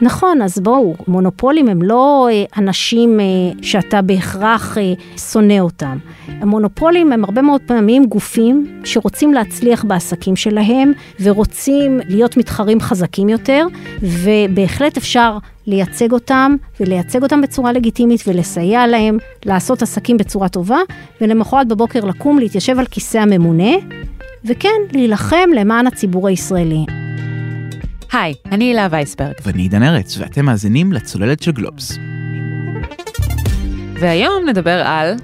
נכון, אז בואו, מונופולים הם לא אה, אנשים אה, שאתה בהכרח אה, שונא אותם. המונופולים הם הרבה מאוד פעמים גופים שרוצים להצליח בעסקים שלהם ורוצים להיות מתחרים חזקים יותר, ובהחלט אפשר לייצג אותם ולייצג אותם בצורה לגיטימית ולסייע להם לעשות עסקים בצורה טובה, ולמחרת בבוקר לקום, להתיישב על כיסא הממונה, וכן, להילחם למען הציבור הישראלי. היי, אני הילה וייסברג. ואני עידן ארץ, ואתם מאזינים לצוללת של גלובס. והיום נדבר על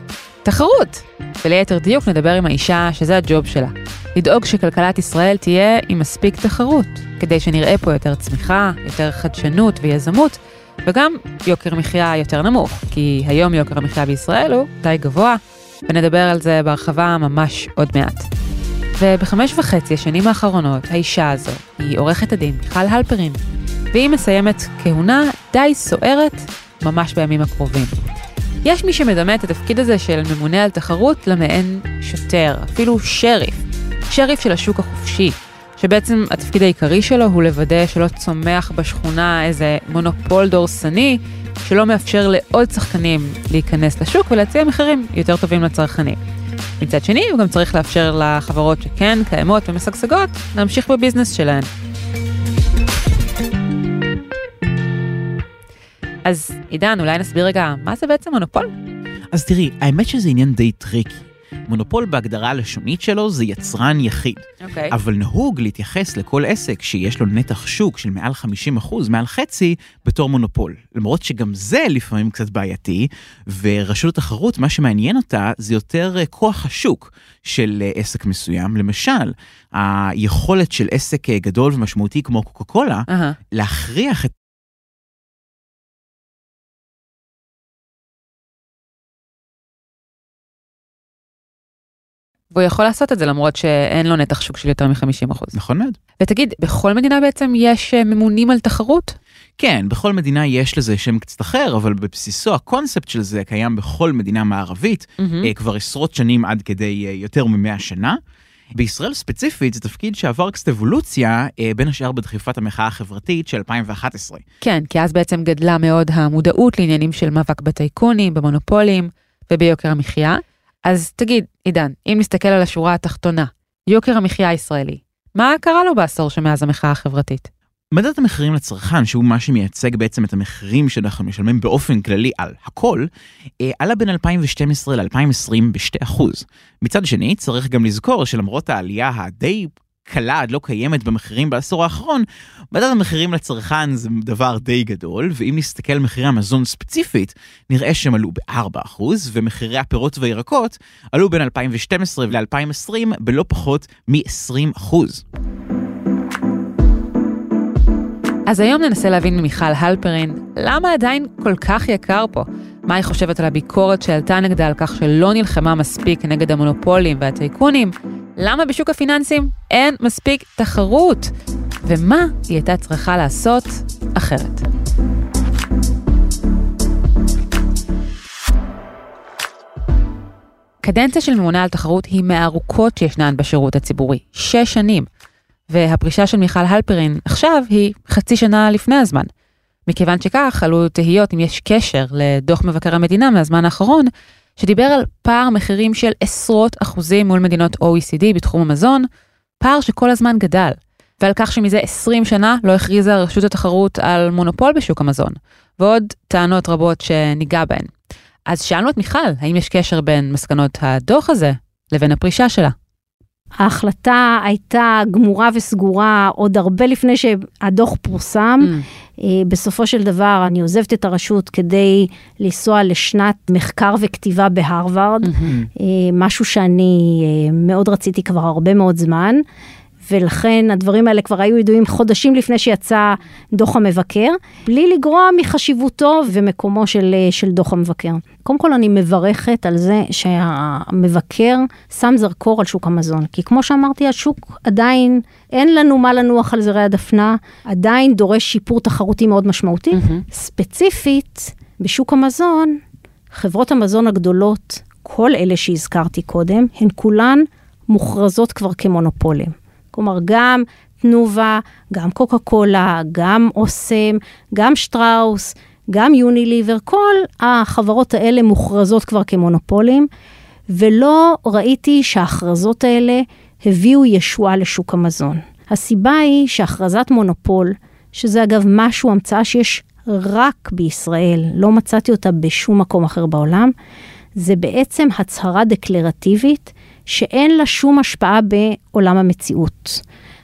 תחרות. וליתר דיוק נדבר עם האישה שזה הג'וב שלה. לדאוג שכלכלת ישראל תהיה עם מספיק תחרות, כדי שנראה פה יותר צמיחה, יותר חדשנות ויזמות, וגם יוקר מחיה יותר נמוך, כי היום יוקר המחיה בישראל הוא די גבוה, ונדבר על זה בהרחבה ממש עוד מעט. ובחמש וחצי השנים האחרונות, האישה הזו היא עורכת הדין מיכל הלפרין, והיא מסיימת כהונה די סוערת ממש בימים הקרובים. יש מי שמדמה את התפקיד הזה של ממונה על תחרות למעין שוטר, אפילו שריף. שריף של השוק החופשי, שבעצם התפקיד העיקרי שלו הוא לוודא שלא צומח בשכונה איזה מונופול דורסני, שלא מאפשר לעוד שחקנים להיכנס לשוק ולהציע מחירים יותר טובים לצרכנים. מצד שני, הוא גם צריך לאפשר לחברות שכן קיימות ומשגשגות להמשיך בביזנס שלהן. אז עידן, אולי נסביר רגע, מה זה בעצם מונופול? אז תראי, האמת שזה עניין די טריקי. מונופול בהגדרה הלשונית שלו זה יצרן יחיד. אוקיי. אוקיי. אבל נהוג להתייחס לכל עסק שיש לו נתח שוק של מעל 50%, מעל חצי, בתור מונופול. למרות שגם זה לפעמים קצת בעייתי, ורשות התחרות, מה שמעניין אותה זה יותר אה, כוח השוק של אה, עסק מסוים. למשל, היכולת של עסק אה, גדול ומשמעותי כמו קוקה קולה, uh-huh. להכריח את והוא יכול לעשות את זה למרות שאין לו נתח שוק של יותר מ-50%. נכון מאוד. ותגיד, בכל מדינה בעצם יש אה, ממונים על תחרות? כן, בכל מדינה יש לזה שם קצת אחר, אבל בבסיסו הקונספט של זה קיים בכל מדינה מערבית, mm-hmm. כבר עשרות שנים עד כדי אה, יותר מ-100 שנה. בישראל ספציפית זה תפקיד שעבר קצת אבולוציה, בין השאר בדחיפת המחאה החברתית של 2011. כן, כי אז בעצם גדלה מאוד המודעות לעניינים של מאבק בטייקונים, במונופולים וביוקר המחיה. אז תגיד, עידן, אם נסתכל על השורה התחתונה, יוקר המחיה הישראלי, מה קרה לו בעשור שמאז המחאה החברתית? מדד המחירים לצרכן, שהוא מה שמייצג בעצם את המחירים שאנחנו משלמים באופן כללי על הכל, אה, עלה בין 2012 ל-2020 ב-2%. מצד שני, צריך גם לזכור שלמרות העלייה הדי קלה עד לא קיימת במחירים בעשור האחרון, מדד המחירים לצרכן זה דבר די גדול, ואם נסתכל על מחירי המזון ספציפית, נראה שהם עלו ב-4%, ומחירי הפירות והירקות עלו בין 2012 ל-2020 בלא פחות מ-20%. אז היום ננסה להבין ממיכל הלפרין, למה עדיין כל כך יקר פה? מה היא חושבת על הביקורת שעלתה נגדה על כך שלא נלחמה מספיק נגד המונופולים והטייקונים? למה בשוק הפיננסים אין מספיק תחרות? ומה היא הייתה צריכה לעשות אחרת? קדנציה של ממונה על תחרות היא מהארוכות שישנן בשירות הציבורי, שש שנים. והפרישה של מיכל הלפרין עכשיו היא חצי שנה לפני הזמן. מכיוון שכך עלו תהיות אם יש קשר לדוח מבקר המדינה מהזמן האחרון, שדיבר על פער מחירים של עשרות אחוזים מול מדינות OECD בתחום המזון, פער שכל הזמן גדל, ועל כך שמזה 20 שנה לא הכריזה רשות התחרות על מונופול בשוק המזון, ועוד טענות רבות שניגע בהן. אז שאלנו את מיכל, האם יש קשר בין מסקנות הדוח הזה לבין הפרישה שלה? ההחלטה הייתה גמורה וסגורה עוד הרבה לפני שהדוח פורסם. Mm. בסופו של דבר אני עוזבת את הרשות כדי לנסוע לשנת מחקר וכתיבה בהרווארד, mm-hmm. משהו שאני מאוד רציתי כבר הרבה מאוד זמן. ולכן הדברים האלה כבר היו ידועים חודשים לפני שיצא דוח המבקר, בלי לגרוע מחשיבותו ומקומו של, של דוח המבקר. קודם כל אני מברכת על זה שהמבקר שם זרקור על שוק המזון, כי כמו שאמרתי, השוק עדיין, אין לנו מה לנוח על זרי הדפנה, עדיין דורש שיפור תחרותי מאוד משמעותי. Mm-hmm. ספציפית, בשוק המזון, חברות המזון הגדולות, כל אלה שהזכרתי קודם, הן כולן מוכרזות כבר כמונופולים. כלומר, גם תנובה, גם קוקה קולה, גם אוסם, גם שטראוס, גם יוניליבר, כל החברות האלה מוכרזות כבר כמונופולים, ולא ראיתי שההכרזות האלה הביאו ישועה לשוק המזון. הסיבה היא שהכרזת מונופול, שזה אגב משהו, המצאה שיש רק בישראל, לא מצאתי אותה בשום מקום אחר בעולם, זה בעצם הצהרה דקלרטיבית שאין לה שום השפעה בעולם המציאות.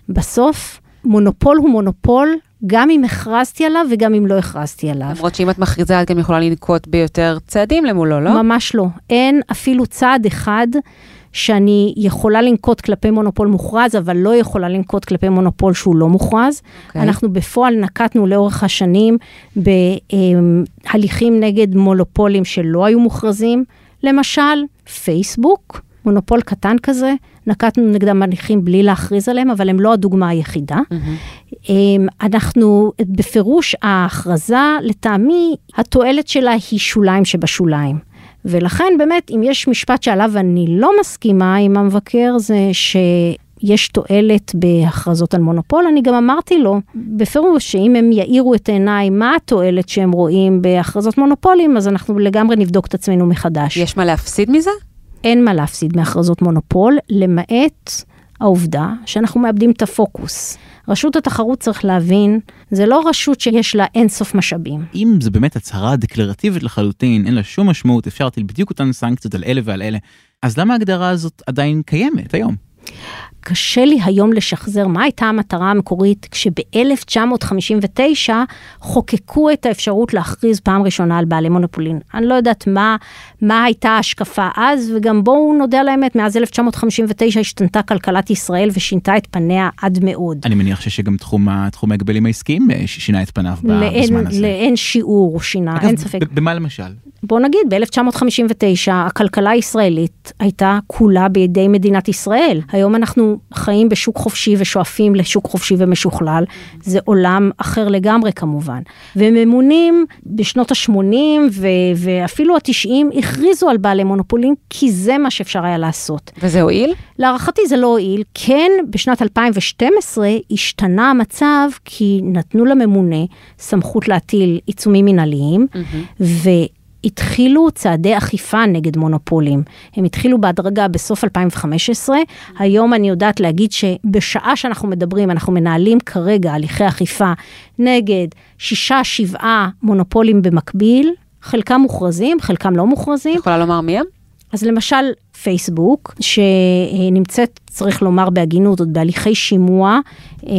בסוף, מונופול הוא מונופול, גם אם הכרזתי עליו וגם אם לא הכרזתי עליו. למרות שאם את מכריזה, את גם יכולה לנקוט ביותר צעדים למולו, לא? ממש לא. אין אפילו צעד אחד שאני יכולה לנקוט כלפי מונופול מוכרז, אבל לא יכולה לנקוט כלפי מונופול שהוא לא מוכרז. Okay. אוקיי. אנחנו בפועל נקטנו לאורך השנים בהליכים נגד מונופולים שלא היו מוכרזים. למשל, פייסבוק, מונופול קטן כזה, נקטנו נגדם הליכים בלי להכריז עליהם, אבל הם לא הדוגמה היחידה. Mm-hmm. אנחנו, בפירוש ההכרזה, לטעמי, התועלת שלה היא שוליים שבשוליים. ולכן באמת, אם יש משפט שעליו אני לא מסכימה עם המבקר, זה שיש תועלת בהכרזות על מונופול. אני גם אמרתי לו, בפירוש, שאם הם יאירו את עיניי מה התועלת שהם רואים בהכרזות מונופולים, אז אנחנו לגמרי נבדוק את עצמנו מחדש. יש מה להפסיד מזה? אין מה להפסיד מהכרזות מונופול, למעט העובדה שאנחנו מאבדים את הפוקוס. רשות התחרות צריך להבין, זה לא רשות שיש לה אינסוף משאבים. אם זה באמת הצהרה דקלרטיבית לחלוטין, אין לה שום משמעות, אפשר להטיל בדיוק אותן סנקציות על אלה ועל אלה, אז למה ההגדרה הזאת עדיין קיימת היום? קשה לי היום לשחזר מה הייתה המטרה המקורית כשב-1959 חוקקו את האפשרות להכריז פעם ראשונה על בעלי מונופולין. אני לא יודעת מה, מה הייתה ההשקפה אז, וגם בואו נודה על האמת, מאז 1959 השתנתה כלכלת ישראל ושינתה את פניה עד מאוד. אני מניח שגם תחום, תחום ההגבלים העסקיים אה, שינה את פניו לאין, בזמן הזה. לאין שיעור הוא שינה, אגב, אין ספק. במה למשל? בוא נגיד, ב-1959 הכלכלה הישראלית הייתה כולה בידי מדינת ישראל. היום אנחנו חיים בשוק חופשי ושואפים לשוק חופשי ומשוכלל, זה עולם אחר לגמרי כמובן. וממונים בשנות ה-80 ואפילו ה-90 הכריזו על בעלי מונופולים, כי זה מה שאפשר היה לעשות. וזה הועיל? להערכתי זה לא הועיל. כן, בשנת 2012 השתנה המצב, כי נתנו לממונה סמכות להטיל עיצומים מנהליים, mm-hmm. התחילו צעדי אכיפה נגד מונופולים. הם התחילו בהדרגה בסוף 2015. היום אני יודעת להגיד שבשעה שאנחנו מדברים, אנחנו מנהלים כרגע הליכי אכיפה נגד שישה, שבעה מונופולים במקביל. חלקם מוכרזים, חלקם לא מוכרזים. יכולה לומר מי הם? אז למשל, פייסבוק, שנמצאת, צריך לומר בהגינות, עוד בהליכי שימוע אה,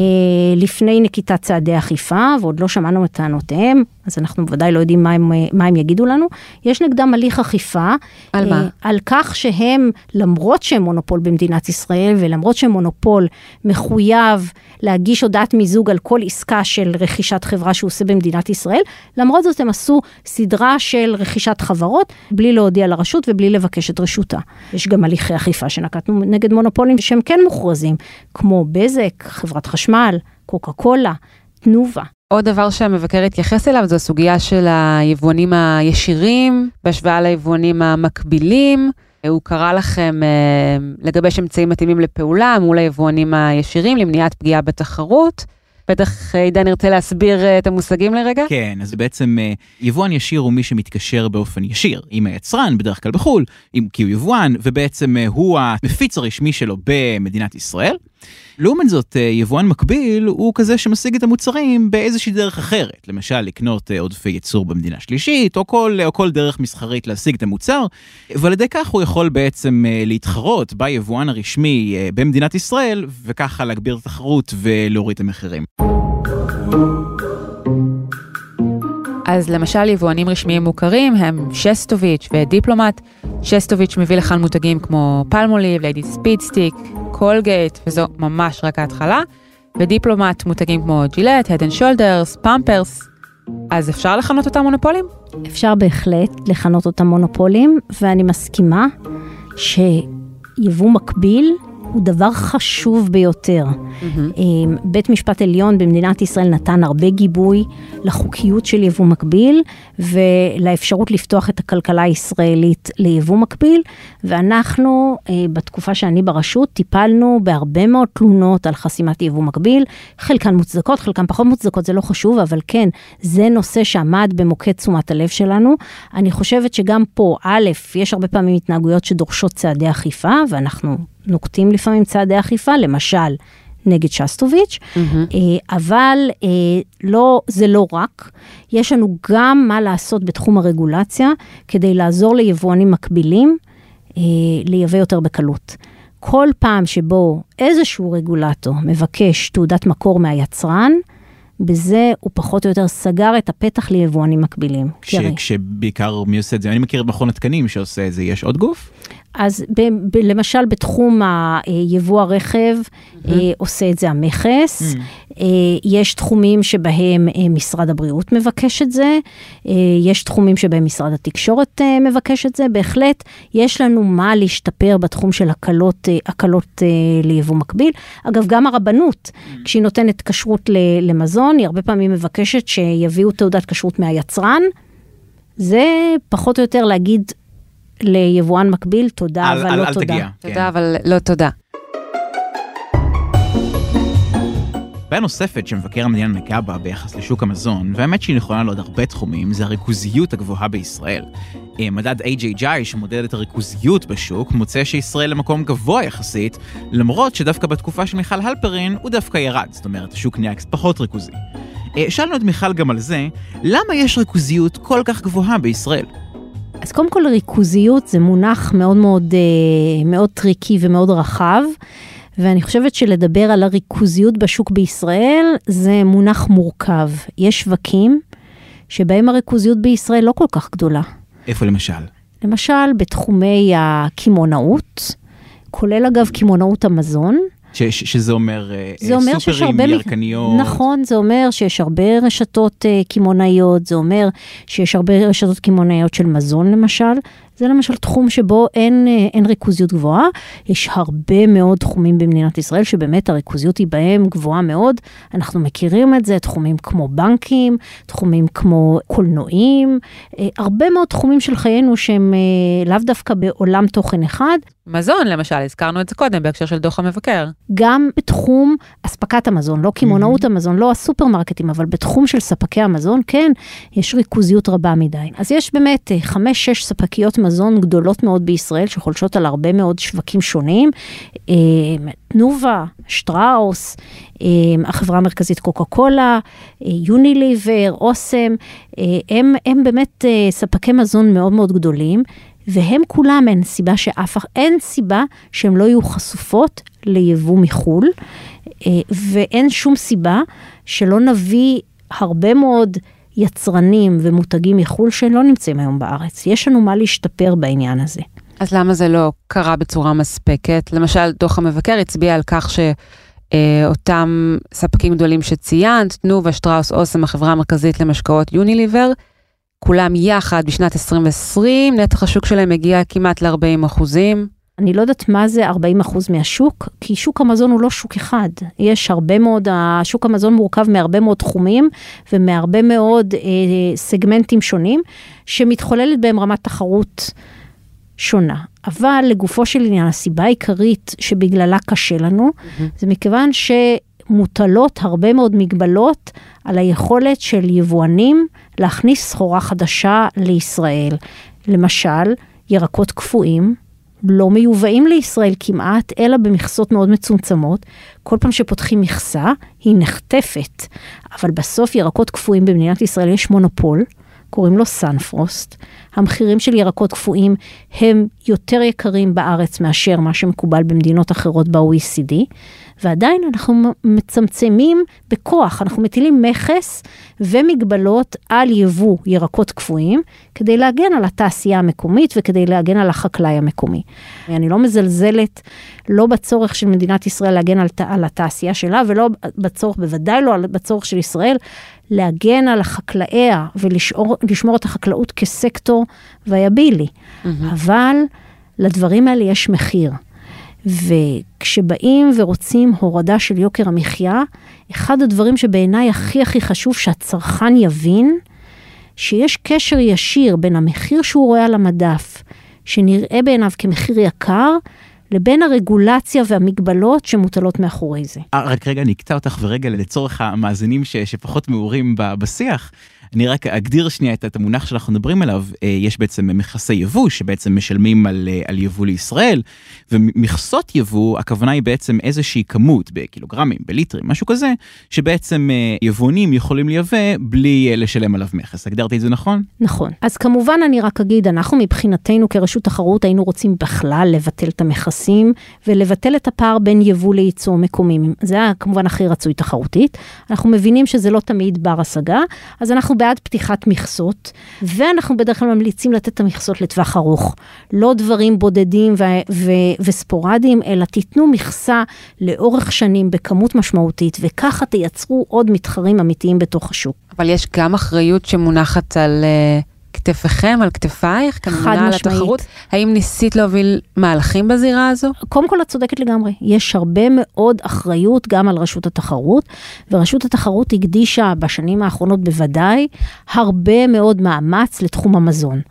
לפני נקיטת צעדי אכיפה, ועוד לא שמענו את טענותיהם, אז אנחנו בוודאי לא יודעים מה הם, מה הם יגידו לנו. יש נגדם הליך אכיפה. על אה, מה? על כך שהם, למרות שהם מונופול במדינת ישראל, ולמרות שהם מונופול מחויב להגיש הודעת מיזוג על כל עסקה של רכישת חברה שהוא עושה במדינת ישראל, למרות זאת הם עשו סדרה של רכישת חברות, בלי להודיע לרשות ובלי לבקש את רשותה. יש גם הליכי אכיפה שנקטנו נגד מונופולים שהם כן מוכרזים, כמו בזק, חברת חשמל, קוקה קולה, תנובה. עוד דבר שהמבקר התייחס אליו זו הסוגיה של היבואנים הישירים בהשוואה ליבואנים המקבילים. הוא קרא לכם אה, לגבש אמצעים מתאימים לפעולה מול היבואנים הישירים למניעת פגיעה בתחרות. בטח אה, עידן ירצה להסביר אה, את המושגים לרגע. כן, אז בעצם יבואן ישיר הוא מי שמתקשר באופן ישיר עם היצרן, בדרך כלל בחו"ל, כי הוא יבואן, ובעצם הוא המפיץ הרשמי שלו במדינת ישראל. לעומת זאת, יבואן מקביל הוא כזה שמשיג את המוצרים באיזושהי דרך אחרת, למשל לקנות עודפי ייצור במדינה שלישית, או כל, או כל דרך מסחרית להשיג את המוצר, ועל ידי כך הוא יכול בעצם להתחרות ביבואן הרשמי במדינת ישראל, וככה להגביר את התחרות ולהוריד את המחירים. אז למשל יבואנים רשמיים מוכרים הם שסטוביץ' ודיפלומט. שסטוביץ' מביא לכאן מותגים כמו פלמוליב, ליידי ספיד סטיק, קולגייט, וזו ממש רק ההתחלה. ודיפלומט מותגים כמו ג'ילט, הדן שולדרס, פמפרס. אז אפשר לכנות אותם מונופולים? אפשר בהחלט לכנות אותם מונופולים, ואני מסכימה שיבוא מקביל הוא דבר חשוב ביותר. Mm-hmm. בית משפט עליון במדינת ישראל נתן הרבה גיבוי לחוקיות של יבוא מקביל ולאפשרות לפתוח את הכלכלה הישראלית ליבוא מקביל, ואנחנו אה, בתקופה שאני ברשות טיפלנו בהרבה מאוד תלונות על חסימת יבוא מקביל, חלקן מוצדקות, חלקן פחות מוצדקות, זה לא חשוב, אבל כן, זה נושא שעמד במוקד תשומת הלב שלנו. אני חושבת שגם פה, א', יש הרבה פעמים התנהגויות שדורשות צעדי אכיפה, ואנחנו נוקטים לפעמים צעדי אכיפה, למשל נגד שסטוביץ', mm-hmm. אבל אה, לא, זה לא רק, יש לנו גם מה לעשות בתחום הרגולציה כדי לעזור ליבואנים מקבילים אה, לייבא יותר בקלות. כל פעם שבו איזשהו רגולטור מבקש תעודת מקור מהיצרן, בזה הוא פחות או יותר סגר את הפתח ליבואנים מקבילים. כש, כשבעיקר מי עושה את זה? אני מכיר את מכון התקנים שעושה את זה, יש עוד גוף? אז ב, ב, למשל בתחום היבוא הרכב mm-hmm. עושה את זה המכס, mm-hmm. יש תחומים שבהם אה, משרד הבריאות מבקש את זה, יש תחומים שבהם משרד התקשורת מבקש את זה, בהחלט יש לנו מה להשתפר בתחום של הקלות, הקלות ליבוא מקביל. אגב, גם הרבנות, mm-hmm. כשהיא נותנת כשרות למזון, היא הרבה פעמים מבקשת שיביאו תעודת כשרות מהיצרן. זה פחות או יותר להגיד ליבואן מקביל, תודה, אל, אבל אל, לא אל תודה. תגיע. תודה, כן. אבל לא תודה. בעיה נוספת שמבקר המדינה נגע בה ביחס לשוק המזון, והאמת שהיא נכונה לעוד הרבה תחומים, זה הריכוזיות הגבוהה בישראל. אה, מדד AJGI שמודד את הריכוזיות בשוק, מוצא שישראל במקום גבוה יחסית, למרות שדווקא בתקופה של מיכל הלפרין הוא דווקא ירד, זאת אומרת השוק נהיה קצת פחות ריכוזי. אה, שאלנו את מיכל גם על זה, למה יש ריכוזיות כל כך גבוהה בישראל? אז קודם כל ריכוזיות זה מונח מאוד מאוד, אה, מאוד טריקי ומאוד רחב, ואני חושבת שלדבר על הריכוזיות בשוק בישראל זה מונח מורכב. יש שווקים שבהם הריכוזיות בישראל לא כל כך גדולה. איפה למשל? למשל בתחומי הקמעונאות, כולל אגב קמעונאות המזון, ש- ש- שזה אומר, אה, זה אומר סופרים. ירקניות. נכון, זה אומר שיש הרבה רשתות uh, קמעונאיות, זה אומר שיש הרבה רשתות קמעונאיות של מזון למשל. זה למשל תחום שבו אין, uh, אין ריכוזיות גבוהה. יש הרבה מאוד תחומים במדינת ישראל שבאמת הריכוזיות היא בהם גבוהה מאוד. אנחנו מכירים את זה, תחומים כמו בנקים, תחומים כמו קולנועים, uh, הרבה מאוד תחומים של חיינו שהם uh, לאו דווקא בעולם תוכן אחד, מזון, למשל, הזכרנו את זה קודם בהקשר של דוח המבקר. גם בתחום אספקת המזון, לא קמעונאות המזון, לא הסופרמרקטים, אבל בתחום של ספקי המזון, כן, יש ריכוזיות רבה מדי. אז יש באמת אה, חמש-שש ספקיות מזון גדולות מאוד בישראל, שחולשות על הרבה מאוד שווקים שונים. אה, תנובה, שטראוס, אה, החברה המרכזית קוקה קולה, יוניליבר, אוסם, הם, הם באמת ספקי מזון מאוד מאוד גדולים. והם כולם, אין סיבה שאף, אין סיבה שהן לא יהיו חשופות ליבוא מחו"ל, אה, ואין שום סיבה שלא נביא הרבה מאוד יצרנים ומותגים מחו"ל שלא נמצאים היום בארץ. יש לנו מה להשתפר בעניין הזה. אז למה זה לא קרה בצורה מספקת? למשל, דוח המבקר הצביע על כך שאותם ספקים גדולים שציינת, תנובה, שטראוס, אוסם, החברה המרכזית למשקאות יוניליבר, כולם יחד בשנת 2020, נתח השוק שלהם הגיע כמעט ל-40 אחוזים. אני לא יודעת מה זה 40 אחוז מהשוק, כי שוק המזון הוא לא שוק אחד. יש הרבה מאוד, שוק המזון מורכב מהרבה מאוד תחומים ומהרבה מאוד אה, סגמנטים שונים, שמתחוללת בהם רמת תחרות שונה. אבל לגופו של עניין, הסיבה העיקרית שבגללה קשה לנו, mm-hmm. זה מכיוון ש... מוטלות הרבה מאוד מגבלות על היכולת של יבואנים להכניס סחורה חדשה לישראל. למשל, ירקות קפואים לא מיובאים לישראל כמעט, אלא במכסות מאוד מצומצמות. כל פעם שפותחים מכסה, היא נחטפת. אבל בסוף ירקות קפואים במדינת ישראל יש מונופול, קוראים לו סנפרוסט. המחירים של ירקות קפואים הם יותר יקרים בארץ מאשר מה שמקובל במדינות אחרות ב-OECD, ועדיין אנחנו מצמצמים בכוח, אנחנו מטילים מכס ומגבלות על יבוא ירקות קפואים, כדי להגן על התעשייה המקומית וכדי להגן על החקלאי המקומי. אני לא מזלזלת לא בצורך של מדינת ישראל להגן על, על התעשייה שלה, ולא בצורך, בוודאי לא בצורך של ישראל, להגן על חקלאיה ולשמור את החקלאות כסקטור וייבילי. Mm-hmm. אבל לדברים האלה יש מחיר. וכשבאים ורוצים הורדה של יוקר המחיה, אחד הדברים שבעיניי הכי הכי חשוב שהצרכן יבין, שיש קשר ישיר בין המחיר שהוא רואה על המדף, שנראה בעיניו כמחיר יקר, לבין הרגולציה והמגבלות שמוטלות מאחורי זה. אה, רק רגע, אני אקטע אותך ורגע לצורך המאזינים ש, שפחות מעורים בשיח. אני רק אגדיר שנייה את המונח שאנחנו מדברים עליו, אה, יש בעצם מכסי יבוא שבעצם משלמים על, אה, על יבוא לישראל, ומכסות יבוא, הכוונה היא בעצם איזושהי כמות בקילוגרמים, בליטרים, משהו כזה, שבעצם אה, יבואנים יכולים לייבא בלי לשלם עליו מכס. הגדרתי את זה נכון? נכון. אז כמובן אני רק אגיד, אנחנו מבחינתנו כרשות תחרות היינו רוצים בכלל לבטל את המכסים ולבטל את הפער בין יבוא לייצור מקומי. זה היה כמובן הכי רצוי תחרותית. אנחנו מבינים שזה לא תמיד בר השגה, אז אנחנו בעד פתיחת מכסות, ואנחנו בדרך כלל ממליצים לתת את המכסות לטווח ארוך. לא דברים בודדים ו- ו- וספורדיים, אלא תיתנו מכסה לאורך שנים בכמות משמעותית, וככה תייצרו עוד מתחרים אמיתיים בתוך השוק. אבל יש גם אחריות שמונחת על... Uh... כתפיכם, על כתפייך, כממונה על התחרות. האם ניסית להוביל מהלכים בזירה הזו? קודם כל, את צודקת לגמרי. יש הרבה מאוד אחריות גם על רשות התחרות, ורשות התחרות הקדישה בשנים האחרונות בוודאי הרבה מאוד מאמץ לתחום המזון.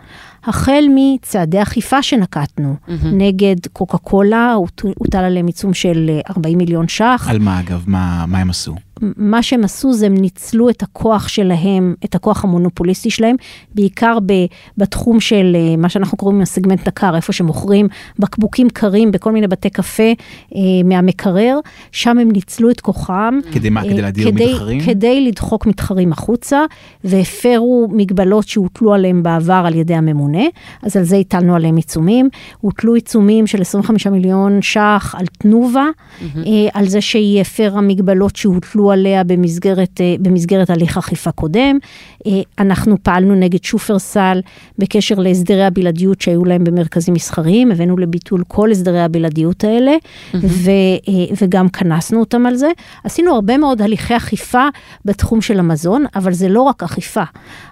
החל מצעדי אכיפה שנקטנו mm-hmm. נגד קוקה קולה, הוטל עליהם עיצום של 40 מיליון ש"ח. על מה אגב? מה, מה הם עשו? מה שהם עשו זה הם ניצלו את הכוח שלהם, את הכוח המונופוליסטי שלהם, בעיקר ב, בתחום של אה, מה שאנחנו קוראים הסגמנט נקר, איפה שמוכרים בקבוקים קרים בכל מיני בתי קפה אה, מהמקרר, שם הם ניצלו את כוחם. כדי מה? אה, כדי להדיר כדי, מתחרים? כדי לדחוק מתחרים החוצה, והפרו מגבלות שהוטלו עליהם בעבר על ידי הממונה, אז על זה הטלנו עליהם עיצומים. הוטלו עיצומים של 25 מיליון ש"ח על תנובה, mm-hmm. אה, על זה שהיא הפרה מגבלות שהוטלו עליה במסגרת, אה, במסגרת הליך אכיפה קודם. אה, אנחנו פעלנו נגד שופרסל בקשר להסדרי הבלעדיות שהיו להם במרכזים מסחריים, הבאנו לביטול כל הסדרי הבלעדיות האלה, mm-hmm. ו, אה, וגם כנסנו אותם על זה. עשינו הרבה מאוד הליכי אכיפה בתחום של המזון, אבל זה לא רק אכיפה.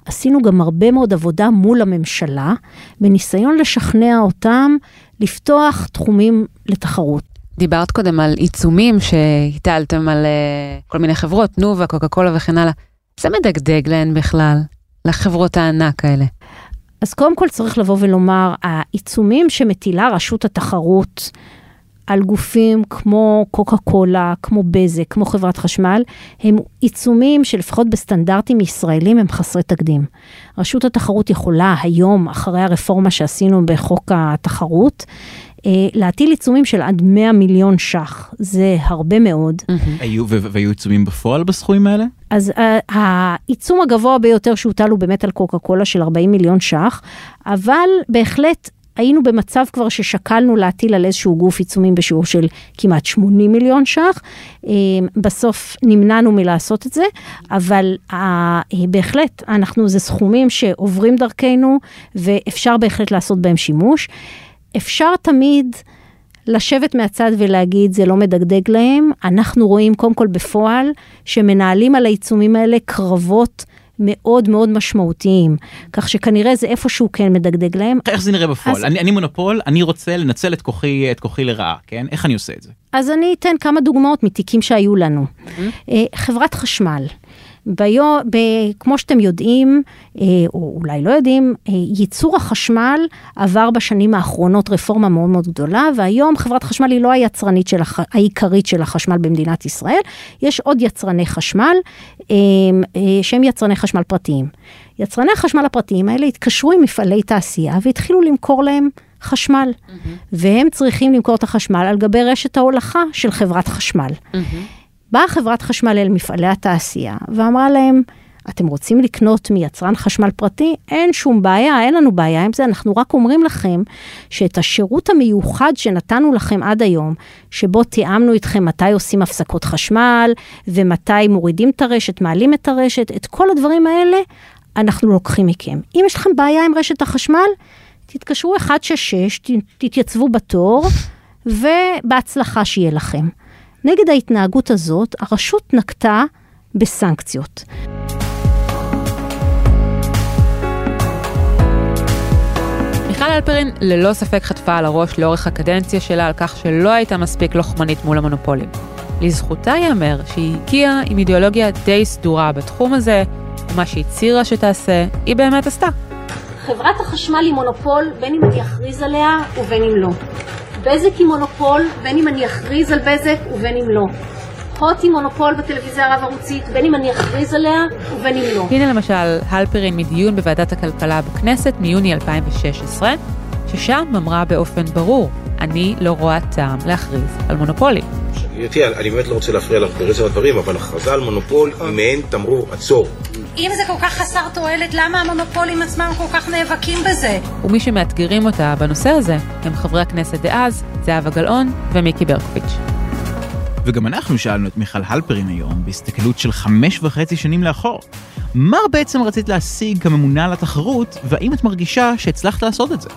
עשינו גם הרבה מאוד עבודה מול הממשלה, בניסיון לשכנע אותם לפתוח תחומים לתחרות. דיברת קודם על עיצומים שהטלתם על uh, כל מיני חברות, תנובה, קוקה קולה וכן הלאה. זה מדגדג להן בכלל, לחברות הענק האלה. אז קודם כל צריך לבוא ולומר, העיצומים שמטילה רשות התחרות על גופים כמו קוקה קולה, כמו בזק, כמו חברת חשמל, הם עיצומים שלפחות בסטנדרטים ישראלים הם חסרי תקדים. רשות התחרות יכולה היום, אחרי הרפורמה שעשינו בחוק התחרות, להטיל עיצומים של עד 100 מיליון ש"ח, זה הרבה מאוד. היו, והיו עיצומים בפועל בסכומים האלה? אז uh, העיצום הגבוה ביותר שהוטל הוא באמת על קוקה קולה של 40 מיליון ש"ח, אבל בהחלט היינו במצב כבר ששקלנו להטיל על איזשהו גוף עיצומים בשיעור של כמעט 80 מיליון ש"ח. אה, בסוף נמנענו מלעשות את זה, אבל בהחלט, אנחנו, זה סכומים שעוברים דרכנו ואפשר בהחלט לעשות בהם שימוש. אפשר תמיד לשבת מהצד ולהגיד, זה לא מדגדג להם. אנחנו רואים קודם כל בפועל שמנהלים על העיצומים האלה קרבות. מאוד מאוד משמעותיים, כך שכנראה זה איפשהו כן מדגדג להם. איך זה נראה בפועל? אז... אני, אני מונופול, אני רוצה לנצל את כוחי, את כוחי לרעה, כן? איך אני עושה את זה? אז אני אתן כמה דוגמאות מתיקים שהיו לנו. Mm-hmm. חברת חשמל, ביו, ב, כמו שאתם יודעים, אה, או אולי לא יודעים, אה, ייצור החשמל עבר בשנים האחרונות רפורמה מאוד מאוד גדולה, והיום חברת חשמל היא לא היצרנית של הח, העיקרית של החשמל במדינת ישראל, יש עוד יצרני חשמל אה, שהם יצרני חשמל פרטיים. יצרני החשמל הפרטיים האלה התקשרו עם מפעלי תעשייה והתחילו למכור להם חשמל, mm-hmm. והם צריכים למכור את החשמל על גבי רשת ההולכה של חברת חשמל. Mm-hmm. באה חברת חשמל אל מפעלי התעשייה ואמרה להם, אתם רוצים לקנות מיצרן חשמל פרטי? אין שום בעיה, אין לנו בעיה עם זה, אנחנו רק אומרים לכם שאת השירות המיוחד שנתנו לכם עד היום, שבו תיאמנו איתכם מתי עושים הפסקות חשמל, ומתי מורידים את הרשת, מעלים את הרשת, את כל הדברים האלה, אנחנו לוקחים מכם. אם יש לכם בעיה עם רשת החשמל, תתקשרו 166, תתייצבו בתור, ובהצלחה שיהיה לכם. נגד ההתנהגות הזאת, הרשות נקטה בסנקציות. מיכל, הלפרין ללא ספק חטפה על הראש לאורך הקדנציה שלה על כך שלא הייתה מספיק לוחמנית מול המונופולים. לזכותה ייאמר שהיא הגיעה עם אידיאולוגיה די סדורה בתחום הזה, ומה שהצהירה שתעשה, היא באמת עשתה. חברת החשמל היא מונופול בין אם אני אכריז עליה ובין אם לא. בזק היא מונופול בין אם אני אכריז על בזק ובין אם לא. הוט היא מונופול בטלוויזיה הרב-ערוצית בין אם אני אכריז עליה ובין אם לא. הנה למשל הלפרין מדיון בוועדת הכלכלה בכנסת מיוני 2016, ששם אמרה באופן ברור, אני לא רואה טעם להכריז על מונופולים. גברתי, אני באמת לא רוצה להפריע לך ברצף הדברים, אבל הכרזה על מונופול היא מעין תמרור עצור. אם זה כל כך חסר תועלת, למה המונופולים עצמם כל כך נאבקים בזה? ומי שמאתגרים אותה בנושא הזה הם חברי הכנסת דאז, זהבה גלאון ומיקי ברקוביץ'. וגם אנחנו שאלנו את מיכל הלפרין היום, בהסתכלות של חמש וחצי שנים לאחור. מה בעצם רצית להשיג כממונה על התחרות, והאם את מרגישה שהצלחת לעשות את זה?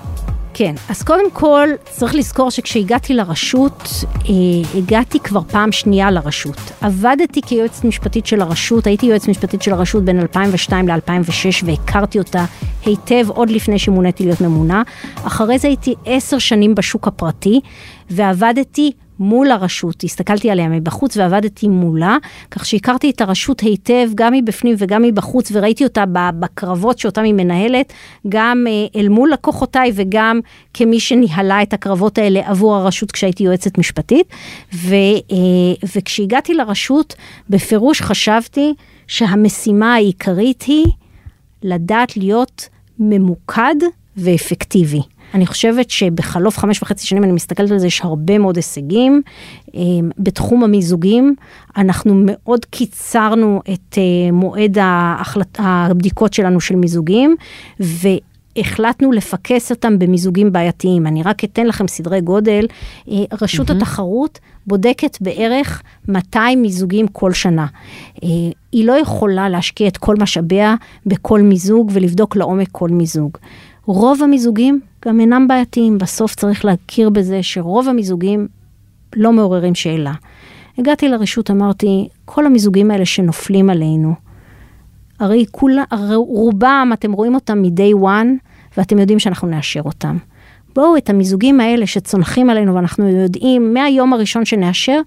כן, אז קודם כל צריך לזכור שכשהגעתי לרשות, אה, הגעתי כבר פעם שנייה לרשות. עבדתי כיועצת משפטית של הרשות, הייתי יועצת משפטית של הרשות בין 2002 ל-2006 והכרתי אותה היטב עוד לפני שמוניתי להיות ממונה. אחרי זה הייתי עשר שנים בשוק הפרטי ועבדתי מול הרשות, הסתכלתי עליה מבחוץ ועבדתי מולה, כך שהכרתי את הרשות היטב, גם מבפנים וגם מבחוץ, וראיתי אותה בקרבות שאותם היא מנהלת, גם אה, אל מול לקוחותיי וגם כמי שניהלה את הקרבות האלה עבור הרשות כשהייתי יועצת משפטית. ו, אה, וכשהגעתי לרשות, בפירוש חשבתי שהמשימה העיקרית היא לדעת להיות ממוקד ואפקטיבי. אני חושבת שבחלוף חמש וחצי שנים, אני מסתכלת על זה, יש הרבה מאוד הישגים. אה, בתחום המיזוגים, אנחנו מאוד קיצרנו את אה, מועד ההחלט, הבדיקות שלנו של מיזוגים, והחלטנו לפקס אותם במיזוגים בעייתיים. אני רק אתן לכם סדרי גודל. אה, רשות mm-hmm. התחרות בודקת בערך 200 מיזוגים כל שנה. היא לא יכולה להשקיע את כל משאביה בכל מיזוג ולבדוק לעומק כל מיזוג. רוב המיזוגים גם אינם בעייתיים. בסוף צריך להכיר בזה שרוב המיזוגים לא מעוררים שאלה. הגעתי לרשות, אמרתי, כל המיזוגים האלה שנופלים עלינו, הרי כולה, רובם, אתם רואים אותם מ-day one, ואתם יודעים שאנחנו נאשר אותם. בואו, את המיזוגים האלה שצונחים עלינו ואנחנו יודעים מהיום הראשון שנאשר,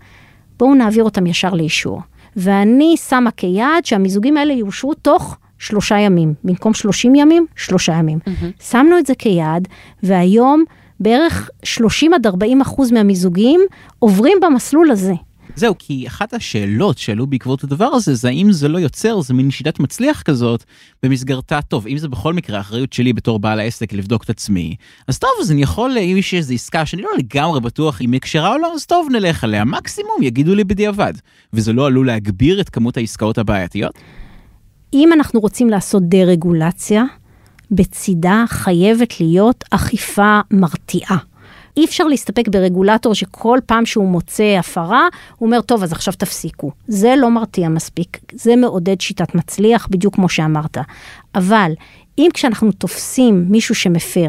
בואו נעביר אותם ישר לאישור. ואני שמה כיעד שהמיזוגים האלה יאושרו תוך שלושה ימים. במקום שלושים ימים, שלושה ימים. Mm-hmm. שמנו את זה כיעד, והיום בערך 30 עד 40 אחוז מהמיזוגים עוברים במסלול הזה. זהו, כי אחת השאלות שעלו בעקבות הדבר הזה, זה האם זה לא יוצר, זה מין שיטת מצליח כזאת, במסגרתה, טוב, אם זה בכל מקרה האחריות שלי בתור בעל העסק לבדוק את עצמי, אז טוב, אז אני יכול, אם יש איזו עסקה שאני לא לגמרי בטוח אם היא כשרה או לא, אז טוב, נלך עליה, מקסימום יגידו לי בדיעבד. וזה לא עלול להגביר את כמות העסקאות הבעייתיות? אם אנחנו רוצים לעשות דה-רגולציה, בצידה חייבת להיות אכיפה מרתיעה. אי אפשר להסתפק ברגולטור שכל פעם שהוא מוצא הפרה, הוא אומר, טוב, אז עכשיו תפסיקו. זה לא מרתיע מספיק, זה מעודד שיטת מצליח, בדיוק כמו שאמרת. אבל אם כשאנחנו תופסים מישהו שמפר,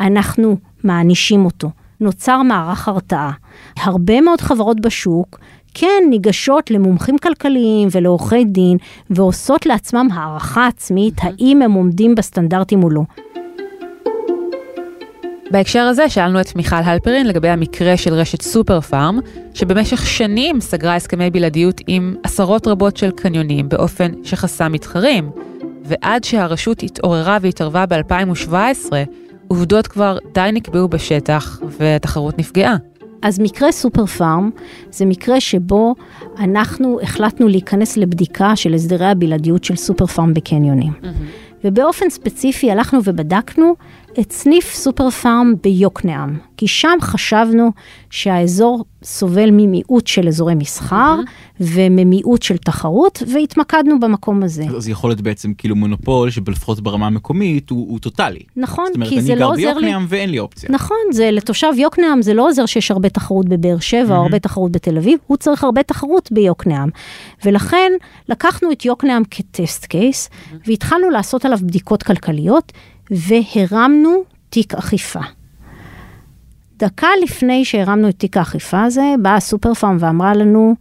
אנחנו מענישים אותו, נוצר מערך הרתעה. הרבה מאוד חברות בשוק כן ניגשות למומחים כלכליים ולעורכי דין ועושות לעצמם הערכה עצמית האם הם עומדים בסטנדרטים או לא. בהקשר הזה שאלנו את מיכל הלפרין לגבי המקרה של רשת סופר פארם, שבמשך שנים סגרה הסכמי בלעדיות עם עשרות רבות של קניונים באופן שחסם מתחרים, ועד שהרשות התעוררה והתערבה ב-2017, עובדות כבר די נקבעו בשטח והתחרות נפגעה. אז מקרה סופר פארם זה מקרה שבו אנחנו החלטנו להיכנס לבדיקה של הסדרי הבלעדיות של סופר פארם בקניונים. Mm-hmm. ובאופן ספציפי הלכנו ובדקנו את סניף סופר פארם ביוקנעם, כי שם חשבנו שהאזור סובל ממיעוט של אזורי מסחר mm-hmm. וממיעוט של תחרות, והתמקדנו במקום הזה. אז יכול להיות בעצם כאילו מונופול שלפחות ברמה המקומית הוא, הוא טוטאלי. נכון, כי זה לא עוזר לי... זאת אומרת, אני גר ביוקנעם ואין לי אופציה. נכון, זה לתושב יוקנעם זה לא עוזר שיש הרבה תחרות בבאר שבע mm-hmm. או הרבה תחרות בתל אביב, הוא צריך הרבה תחרות ביוקנעם. ולכן לקחנו את יוקנעם כטסט קייס, mm-hmm. והתחלנו לעשות עליו בדיקות כלכליות. והרמנו תיק אכיפה. דקה לפני שהרמנו את תיק האכיפה הזה, באה סופר פארם ואמרה לנו,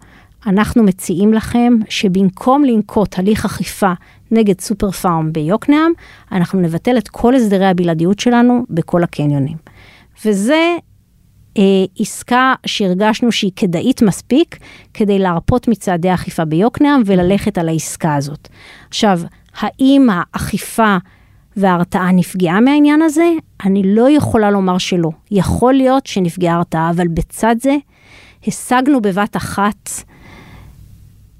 אנחנו מציעים לכם שבמקום לנקוט הליך אכיפה נגד סופר פארם ביוקנעם, אנחנו נבטל את כל הסדרי הבלעדיות שלנו בכל הקניונים. וזה אה, עסקה שהרגשנו שהיא כדאית מספיק כדי להרפות מצעדי האכיפה ביוקנעם וללכת על העסקה הזאת. עכשיו, האם האכיפה וההרתעה נפגעה מהעניין הזה? אני לא יכולה לומר שלא. יכול להיות שנפגעה הרתעה, אבל בצד זה, השגנו בבת אחת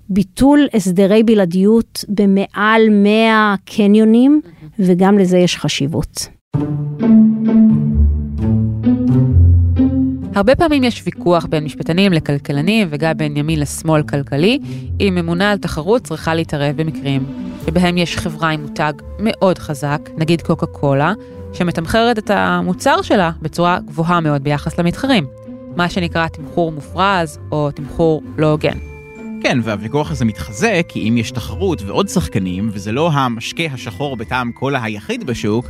ביטול הסדרי בלעדיות במעל 100 קניונים, וגם לזה יש חשיבות. הרבה פעמים יש ויכוח בין משפטנים לכלכלנים וגם בין ימין לשמאל כלכלי, אם ממונה על תחרות צריכה להתערב במקרים שבהם יש חברה עם מותג מאוד חזק, נגיד קוקה קולה, שמתמחרת את המוצר שלה בצורה גבוהה מאוד ביחס למתחרים, מה שנקרא תמחור מופרז או תמחור לא הוגן. כן, והוויכוח הזה מתחזק, כי אם יש תחרות ועוד שחקנים, וזה לא המשקה השחור בטעם קולה היחיד בשוק,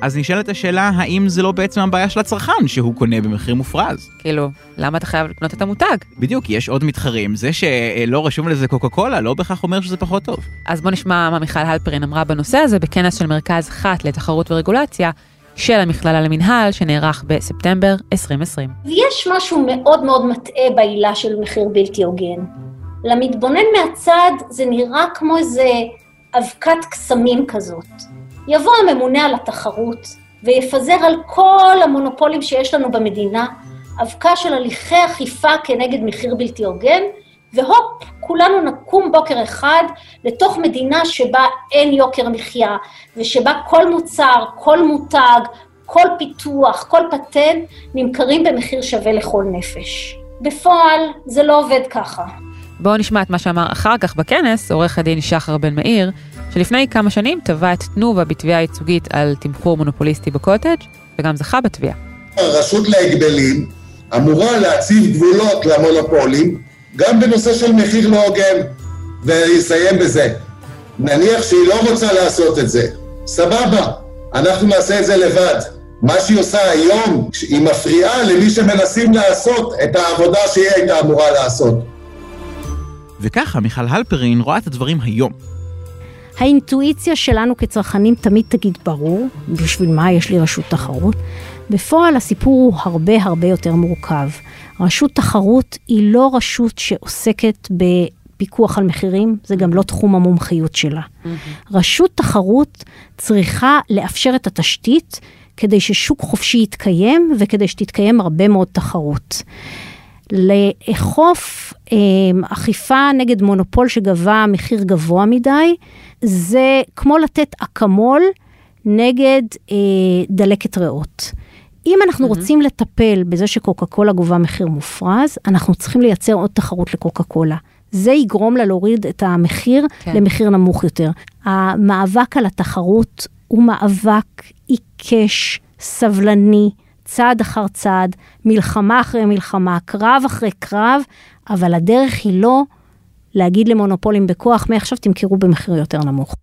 אז נשאלת השאלה, האם זה לא בעצם הבעיה של הצרכן שהוא קונה במחיר מופרז? כאילו, למה אתה חייב לקנות את המותג? בדיוק, יש עוד מתחרים. זה שלא רשום לזה קוקה קולה, לא בהכרח אומר שזה פחות טוב. אז בוא נשמע מה מיכל הלפרין אמרה בנושא הזה בכנס של מרכז חת לתחרות ורגולציה של המכללה למינהל, שנערך בספטמבר 2020. ויש משהו מאוד מאוד מטעה בעילה של מחיר בלתי הוגן. למתבונן מהצד זה נראה כמו איזה אבקת קסמים כזאת. יבוא הממונה על התחרות ויפזר על כל המונופולים שיש לנו במדינה אבקה של הליכי אכיפה כנגד מחיר בלתי הוגן, והופ, כולנו נקום בוקר אחד לתוך מדינה שבה אין יוקר מחיה, ושבה כל מוצר, כל מותג, כל פיתוח, כל פטנט, נמכרים במחיר שווה לכל נפש. בפועל זה לא עובד ככה. בואו נשמע את מה שאמר אחר כך בכנס עורך הדין שחר בן מאיר, שלפני כמה שנים תבע את תנובה בתביעה ייצוגית על תמחור מונופוליסטי בקוטג' וגם זכה בתביעה. הרשות להגבלים אמורה להציב גבולות למונופולים גם בנושא של מחיר לא הוגן, ויסיים בזה. נניח שהיא לא רוצה לעשות את זה, סבבה, אנחנו נעשה את זה לבד. מה שהיא עושה היום, היא מפריעה למי שמנסים לעשות את העבודה שהיא הייתה אמורה לעשות. וככה מיכל הלפרין רואה את הדברים היום. האינטואיציה שלנו כצרכנים תמיד תגיד ברור, בשביל מה יש לי רשות תחרות. בפועל הסיפור הוא הרבה הרבה יותר מורכב. רשות תחרות היא לא רשות שעוסקת בפיקוח על מחירים, זה גם לא תחום המומחיות שלה. Mm-hmm. רשות תחרות צריכה לאפשר את התשתית כדי ששוק חופשי יתקיים וכדי שתתקיים הרבה מאוד תחרות. לאכוף אה, אכיפה נגד מונופול שגבה מחיר גבוה מדי, זה כמו לתת אקמול נגד אה, דלקת ריאות. אם אנחנו mm-hmm. רוצים לטפל בזה שקוקה קולה גובה מחיר מופרז, אנחנו צריכים לייצר עוד תחרות לקוקה קולה. זה יגרום לה להוריד את המחיר כן. למחיר נמוך יותר. המאבק על התחרות הוא מאבק עיקש, סבלני, צעד אחר צעד, מלחמה אחרי מלחמה, קרב אחרי קרב, אבל הדרך היא לא להגיד למונופולים בכוח, מעכשיו תמכרו במחיר יותר נמוך.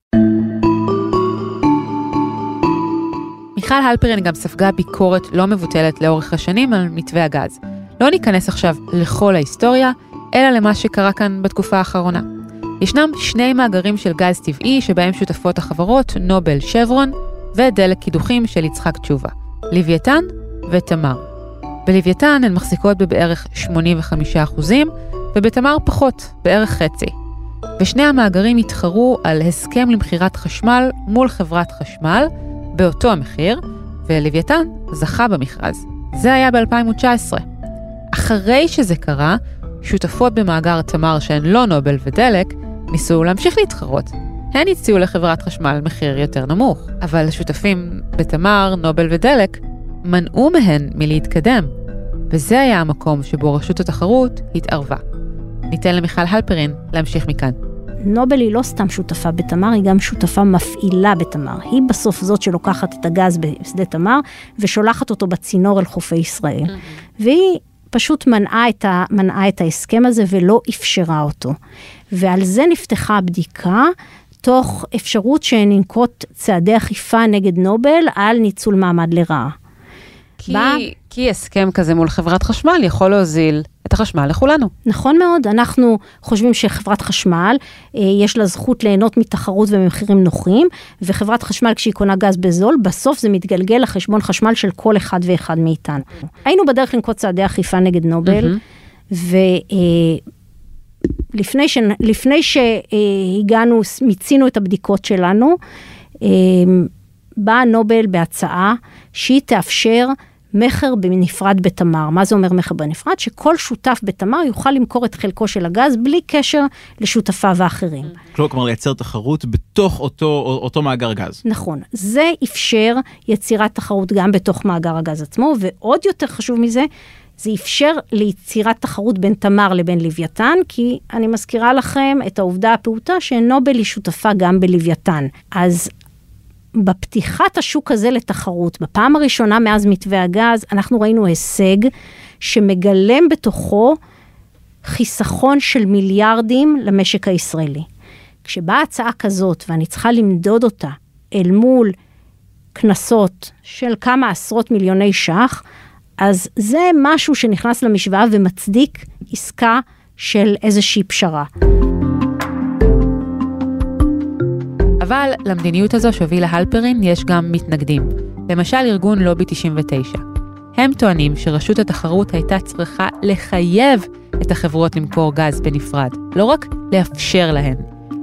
מיכל הלפרין גם ספגה ביקורת לא מבוטלת לאורך השנים על מתווה הגז. לא ניכנס עכשיו לכל ההיסטוריה, אלא למה שקרה כאן בתקופה האחרונה. ישנם שני מאגרים של גז טבעי שבהם שותפות החברות נובל שברון ודלק קידוחים של יצחק תשובה, לוויתן ותמר. בלוויתן הן מחזיקות בבערך 85% ובתמר פחות, בערך חצי. ושני המאגרים התחרו על הסכם למכירת חשמל מול חברת חשמל באותו המחיר, ולוויתן זכה במכרז. זה היה ב-2019. אחרי שזה קרה, שותפות במאגר תמר שהן לא נובל ודלק, ניסו להמשיך להתחרות. הן הציעו לחברת חשמל מחיר יותר נמוך, אבל השותפים בתמר, נובל ודלק מנעו מהן מלהתקדם, וזה היה המקום שבו רשות התחרות התערבה. ניתן למיכל הלפרין להמשיך מכאן. נובל היא לא סתם שותפה בתמר, היא גם שותפה מפעילה בתמר. היא בסוף זאת שלוקחת את הגז בשדה תמר ושולחת אותו בצינור אל חופי ישראל. Mm-hmm. והיא פשוט מנעה את, ה, מנעה את ההסכם הזה ולא אפשרה אותו. ועל זה נפתחה הבדיקה, תוך אפשרות שננקוט צעדי אכיפה נגד נובל על ניצול מעמד לרעה. כי, בא... כי הסכם כזה מול חברת חשמל יכול להוזיל את החשמל לכולנו. נכון מאוד, אנחנו חושבים שחברת חשמל, אה, יש לה זכות ליהנות מתחרות וממחירים נוחים, וחברת חשמל כשהיא קונה גז בזול, בסוף זה מתגלגל לחשבון חשמל של כל אחד ואחד מאיתנו. היינו בדרך לנקוט צעדי אכיפה נגד נובל, mm-hmm. ולפני ש... שהגענו, מיצינו את הבדיקות שלנו, אה, באה נובל בהצעה שהיא תאפשר מכר בנפרד בתמר. מה זה אומר מכר בנפרד? שכל שותף בתמר יוכל למכור את חלקו של הגז בלי קשר לשותפיו האחרים. כלומר לייצר תחרות בתוך אותו, אותו מאגר גז. נכון. זה אפשר יצירת תחרות גם בתוך מאגר הגז עצמו, ועוד יותר חשוב מזה, זה אפשר ליצירת תחרות בין תמר לבין לוויתן, כי אני מזכירה לכם את העובדה הפעוטה שנובל היא שותפה גם בלוויתן. אז בפתיחת השוק הזה לתחרות, בפעם הראשונה מאז מתווה הגז, אנחנו ראינו הישג שמגלם בתוכו חיסכון של מיליארדים למשק הישראלי. כשבאה הצעה כזאת ואני צריכה למדוד אותה אל מול קנסות של כמה עשרות מיליוני ש"ח, אז זה משהו שנכנס למשוואה ומצדיק עסקה של איזושהי פשרה. אבל למדיניות הזו שהובילה הלפרין יש גם מתנגדים. למשל ארגון לובי 99. הם טוענים שרשות התחרות הייתה צריכה לחייב את החברות למכור גז בנפרד, לא רק לאפשר להן.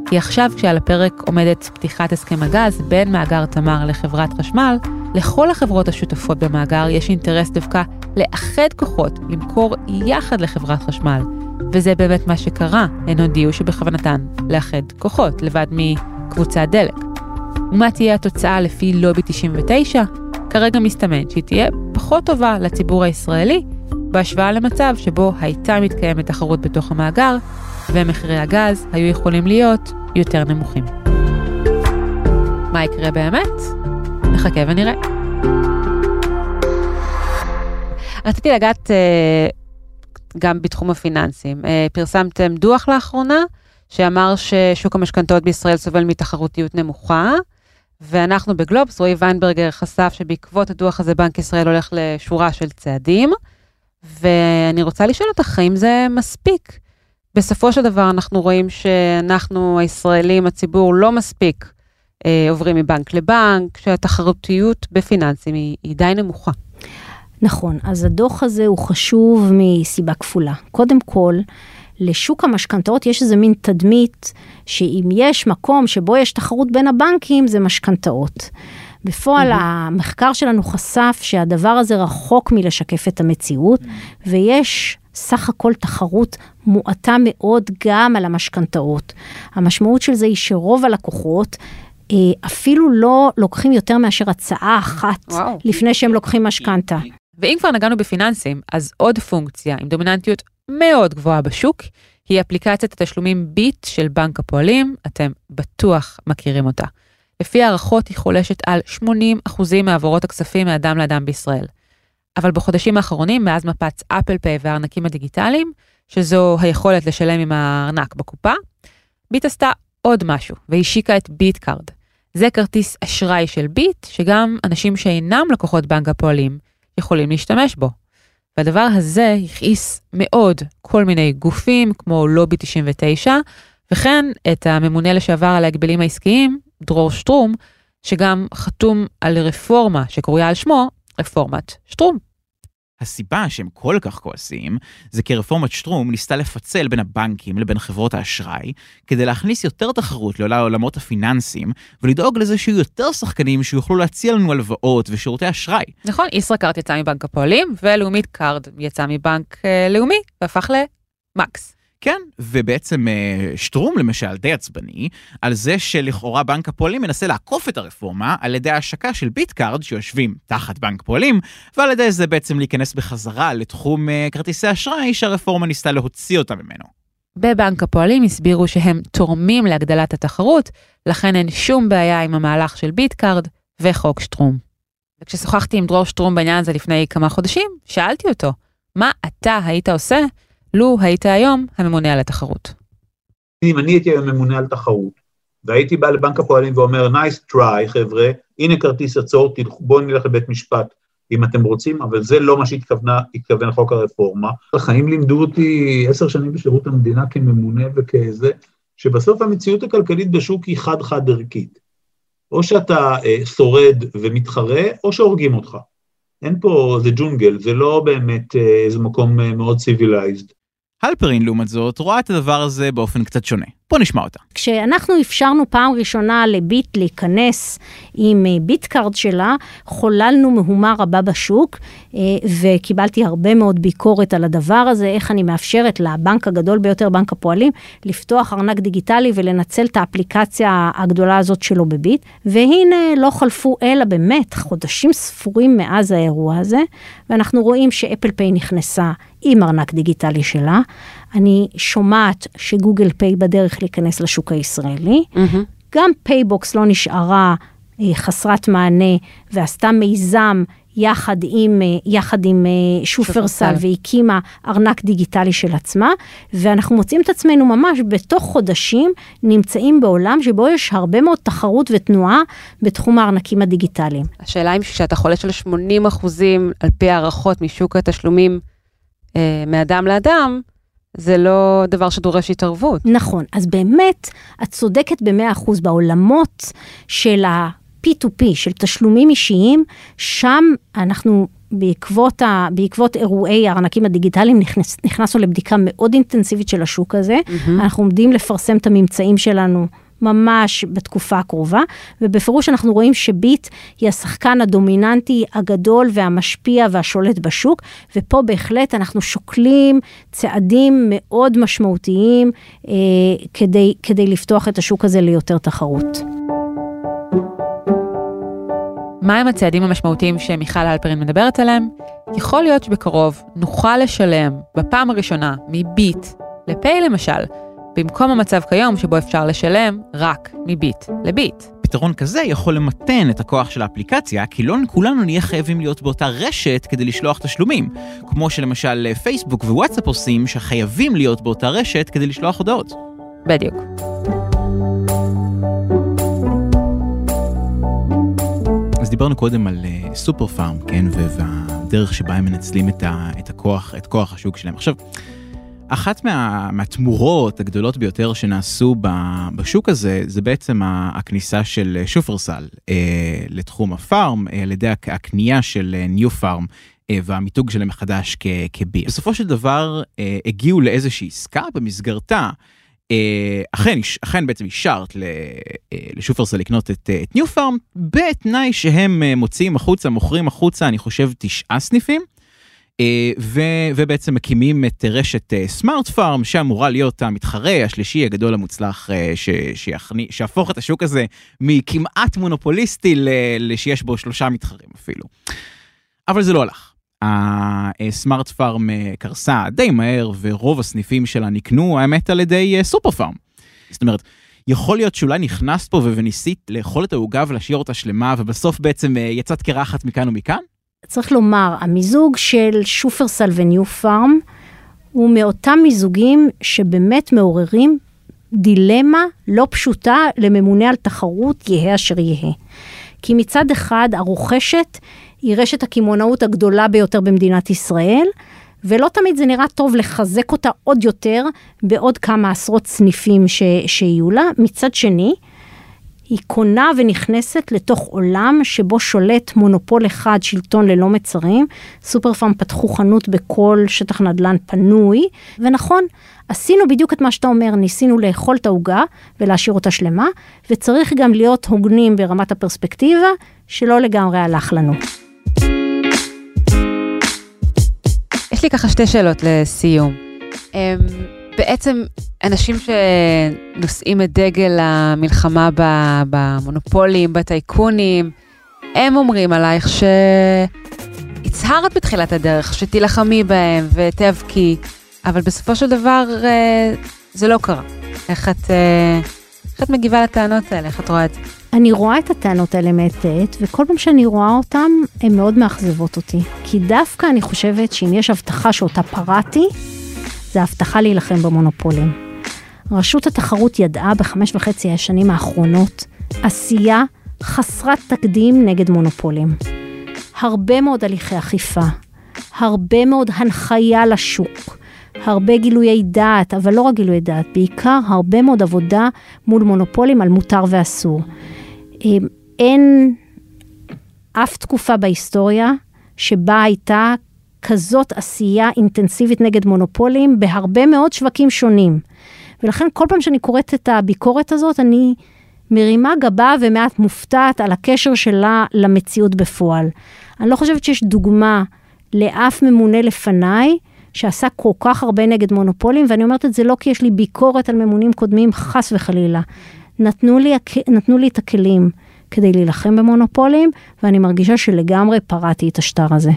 כי עכשיו כשעל הפרק עומדת פתיחת הסכם הגז בין מאגר תמר לחברת חשמל, לכל החברות השותפות במאגר יש אינטרס דווקא לאחד כוחות, למכור יחד לחברת חשמל. וזה באמת מה שקרה, הן הודיעו שבכוונתן לאחד כוחות, לבד קבוצת דלק. ומה תהיה התוצאה לפי לובי 99? כרגע מסתמן שהיא תהיה פחות טובה לציבור הישראלי, בהשוואה למצב שבו הייתה מתקיימת תחרות בתוך המאגר, ומחירי הגז היו יכולים להיות יותר נמוכים. מה יקרה באמת? נחכה ונראה. רציתי לגעת uh, גם בתחום הפיננסים. Uh, פרסמתם דוח לאחרונה, שאמר ששוק המשכנתאות בישראל סובל מתחרותיות נמוכה, ואנחנו בגלובס, רועי ויינברגר חשף שבעקבות הדוח הזה בנק ישראל הולך לשורה של צעדים, ואני רוצה לשאול אותך, האם זה מספיק? בסופו של דבר אנחנו רואים שאנחנו, הישראלים, הציבור, לא מספיק אה, עוברים מבנק לבנק, שהתחרותיות בפיננסים היא, היא די נמוכה. נכון, אז הדוח הזה הוא חשוב מסיבה כפולה. קודם כל, לשוק המשכנתאות יש איזה מין תדמית שאם יש מקום שבו יש תחרות בין הבנקים זה משכנתאות. בפועל mm-hmm. המחקר שלנו חשף שהדבר הזה רחוק מלשקף את המציאות mm-hmm. ויש סך הכל תחרות מועטה מאוד גם על המשכנתאות. המשמעות של זה היא שרוב הלקוחות אה, אפילו לא לוקחים יותר מאשר הצעה אחת וואו. לפני שהם לוקחים משכנתה. ואם כבר נגענו בפיננסים, אז עוד פונקציה עם דומיננטיות מאוד גבוהה בשוק, היא אפליקציית התשלומים ביט של בנק הפועלים, אתם בטוח מכירים אותה. לפי הערכות היא חולשת על 80% מהעברות הכספים מאדם לאדם בישראל. אבל בחודשים האחרונים, מאז מפץ אפל פיי והארנקים הדיגיטליים, שזו היכולת לשלם עם הארנק בקופה, ביט עשתה עוד משהו והשיקה את ביט קארד. זה כרטיס אשראי של ביט, שגם אנשים שאינם לקוחות בנק הפועלים יכולים להשתמש בו. והדבר הזה הכעיס מאוד כל מיני גופים כמו לובי 99, וכן את הממונה לשעבר על ההגבלים העסקיים, דרור שטרום, שגם חתום על רפורמה שקרויה על שמו רפורמת שטרום. הסיבה שהם כל כך כועסים, זה כי רפורמת שטרום ניסתה לפצל בין הבנקים לבין חברות האשראי, כדי להכניס יותר תחרות לעולמות הפיננסיים, ולדאוג לזה שיהיו יותר שחקנים שיוכלו להציע לנו הלוואות ושירותי אשראי. נכון, ישראכרט יצא מבנק הפועלים, ולאומית קארד יצא מבנק אה, לאומי, והפך למקס. כן, ובעצם אה, שטרום למשל די עצבני על זה שלכאורה בנק הפועלים מנסה לעקוף את הרפורמה על ידי ההשקה של ביטקארד שיושבים תחת בנק פועלים, ועל ידי זה בעצם להיכנס בחזרה לתחום אה, כרטיסי אשראי שהרפורמה ניסתה להוציא אותה ממנו. בבנק הפועלים הסבירו שהם תורמים להגדלת התחרות, לכן אין שום בעיה עם המהלך של ביטקארד וחוק שטרום. וכששוחחתי עם דרור שטרום בעניין הזה לפני כמה חודשים, שאלתי אותו, מה אתה היית עושה לו היית היום הממונה על התחרות. אם אני הייתי היום ממונה על תחרות, והייתי בא לבנק הפועלים ואומר, nice try, חבר'ה, הנה כרטיס עצור, בואו נלך לבית משפט, אם אתם רוצים, אבל זה לא מה שהתכוון חוק הרפורמה. החיים לימדו אותי עשר שנים בשירות המדינה כממונה וכזה, שבסוף המציאות הכלכלית בשוק היא חד-חד ערכית. או שאתה אה, שורד ומתחרה, או שהורגים אותך. אין פה, זה ג'ונגל, זה לא באמת אה, איזה מקום אה, מאוד civilized. הלפרין, לעומת זאת, רואה את הדבר הזה באופן קצת שונה. בוא נשמע אותה. כשאנחנו אפשרנו פעם ראשונה לביט להיכנס עם אה, ביטקארד שלה, חוללנו מהומה רבה בשוק, אה, וקיבלתי הרבה מאוד ביקורת על הדבר הזה, איך אני מאפשרת לבנק הגדול ביותר, בנק הפועלים, לפתוח ארנק דיגיטלי ולנצל את האפליקציה הגדולה הזאת שלו בביט. והנה, לא חלפו אלא באמת חודשים ספורים מאז האירוע הזה, ואנחנו רואים שאפל פיי נכנסה עם ארנק דיגיטלי שלה. אני שומעת שגוגל פיי בדרך להיכנס לשוק הישראלי. Mm-hmm. גם פייבוקס לא נשארה אה, חסרת מענה ועשתה מיזם יחד עם, אה, יחד עם אה, שופרסל והקימה ארנק דיגיטלי של עצמה, ואנחנו מוצאים את עצמנו ממש בתוך חודשים נמצאים בעולם שבו יש הרבה מאוד תחרות ותנועה בתחום הארנקים הדיגיטליים. השאלה אם כשאתה חולש על 80 אחוזים על פי הערכות משוק התשלומים אה, מאדם לאדם, זה לא דבר שדורש התערבות. נכון, אז באמת, את צודקת ב-100% בעולמות של ה-P2P, של תשלומים אישיים, שם אנחנו בעקבות, ה, בעקבות אירועי הארנקים הדיגיטליים נכנס, נכנסנו לבדיקה מאוד אינטנסיבית של השוק הזה. Mm-hmm. אנחנו עומדים לפרסם את הממצאים שלנו ממש בתקופה הקרובה, ובפירוש אנחנו רואים שביט היא השחקן הדומיננטי הגדול והמשפיע והשולט בשוק, ופה בהחלט אנחנו שוקלים צעדים מאוד משמעותיים אה, כדי, כדי לפתוח את השוק הזה ליותר תחרות. מהם הצעדים המשמעותיים שמיכל הלפרין מדברת עליהם? יכול להיות שבקרוב נוכל לשלם בפעם הראשונה מביט לפיי למשל, במקום המצב כיום שבו אפשר לשלם רק מביט לביט. פתרון כזה יכול למתן את הכוח של האפליקציה, כי לא כולנו נהיה חייבים להיות באותה רשת כדי לשלוח תשלומים, כמו שלמשל פייסבוק ווואטסאפ עושים, שחייבים להיות באותה רשת כדי לשלוח הודעות. בדיוק. אז דיברנו קודם על סופר uh, פארם, כן, והדרך שבה הם מנצלים את, ה, את הכוח, את כוח השוק שלהם. עכשיו, אחת מה, מהתמורות הגדולות ביותר שנעשו ב, בשוק הזה, זה בעצם הכניסה של שופרסל אה, לתחום הפארם, אה, על ידי הקנייה של ניו פארם. אה, והמיתוג שלהם מחדש כביר. בסופו של דבר אה, הגיעו לאיזושהי עסקה במסגרתה אה, אכן, אכן בעצם אישרת לשופרסל לקנות את, את ניו פארם בתנאי שהם מוציאים החוצה, מוכרים החוצה, אני חושב תשעה סניפים. אה, ו, ובעצם מקימים את רשת סמארט אה, פארם שאמורה להיות המתחרה השלישי הגדול המוצלח אה, ש, שיחני, שיהפוך את השוק הזה מכמעט מונופוליסטי לשיש בו שלושה מתחרים אפילו. אבל זה לא הלך. הסמארט פארם קרסה די מהר ורוב הסניפים שלה נקנו האמת על ידי סופר פארם. זאת אומרת, יכול להיות שאולי נכנסת פה וניסית לאכול את העוגה ולהשאיר אותה שלמה ובסוף בעצם יצאת קרחת מכאן ומכאן? צריך לומר, המיזוג של שופרסל וניו פארם הוא מאותם מיזוגים שבאמת מעוררים דילמה לא פשוטה לממונה על תחרות, יהא אשר יהא. כי מצד אחד הרוכשת היא רשת הקמעונאות הגדולה ביותר במדינת ישראל, ולא תמיד זה נראה טוב לחזק אותה עוד יותר בעוד כמה עשרות סניפים ש, שיהיו לה. מצד שני, היא קונה ונכנסת לתוך עולם שבו שולט מונופול אחד, שלטון ללא מצרים. סופר פארם פתחו חנות בכל שטח נדל"ן פנוי, ונכון, עשינו בדיוק את מה שאתה אומר, ניסינו לאכול את העוגה ולהשאיר אותה שלמה, וצריך גם להיות הוגנים ברמת הפרספקטיבה, שלא לגמרי הלך לנו. יש לי ככה שתי שאלות לסיום. בעצם אנשים שנושאים את דגל המלחמה במונופולים, בטייקונים, הם אומרים עלייך שהצהרת בתחילת הדרך, שתילחמי בהם ותיאבקי, אבל בסופו של דבר אה, זה לא קרה. איך את, אה, איך את מגיבה לטענות האלה? איך את רואה את זה? אני רואה את הטענות האלה מעת לעת, וכל פעם שאני רואה אותן, הן מאוד מאכזבות אותי. כי דווקא אני חושבת שאם יש הבטחה שאותה פרעתי, זה ההבטחה להילחם במונופולים. רשות התחרות ידעה בחמש וחצי השנים האחרונות עשייה חסרת תקדים נגד מונופולים. הרבה מאוד הליכי אכיפה, הרבה מאוד הנחיה לשוק, הרבה גילויי דעת, אבל לא רק גילויי דעת, בעיקר הרבה מאוד עבודה מול מונופולים על מותר ואסור. אמ, אין אף תקופה בהיסטוריה שבה הייתה כזאת עשייה אינטנסיבית נגד מונופולים בהרבה מאוד שווקים שונים. ולכן כל פעם שאני קוראת את הביקורת הזאת, אני מרימה גבה ומעט מופתעת על הקשר שלה למציאות בפועל. אני לא חושבת שיש דוגמה לאף ממונה לפניי שעשה כל כך הרבה נגד מונופולים, ואני אומרת את זה לא כי יש לי ביקורת על ממונים קודמים, חס וחלילה. נתנו לי, נתנו לי את הכלים כדי להילחם במונופולים, ואני מרגישה שלגמרי פרעתי את השטר הזה.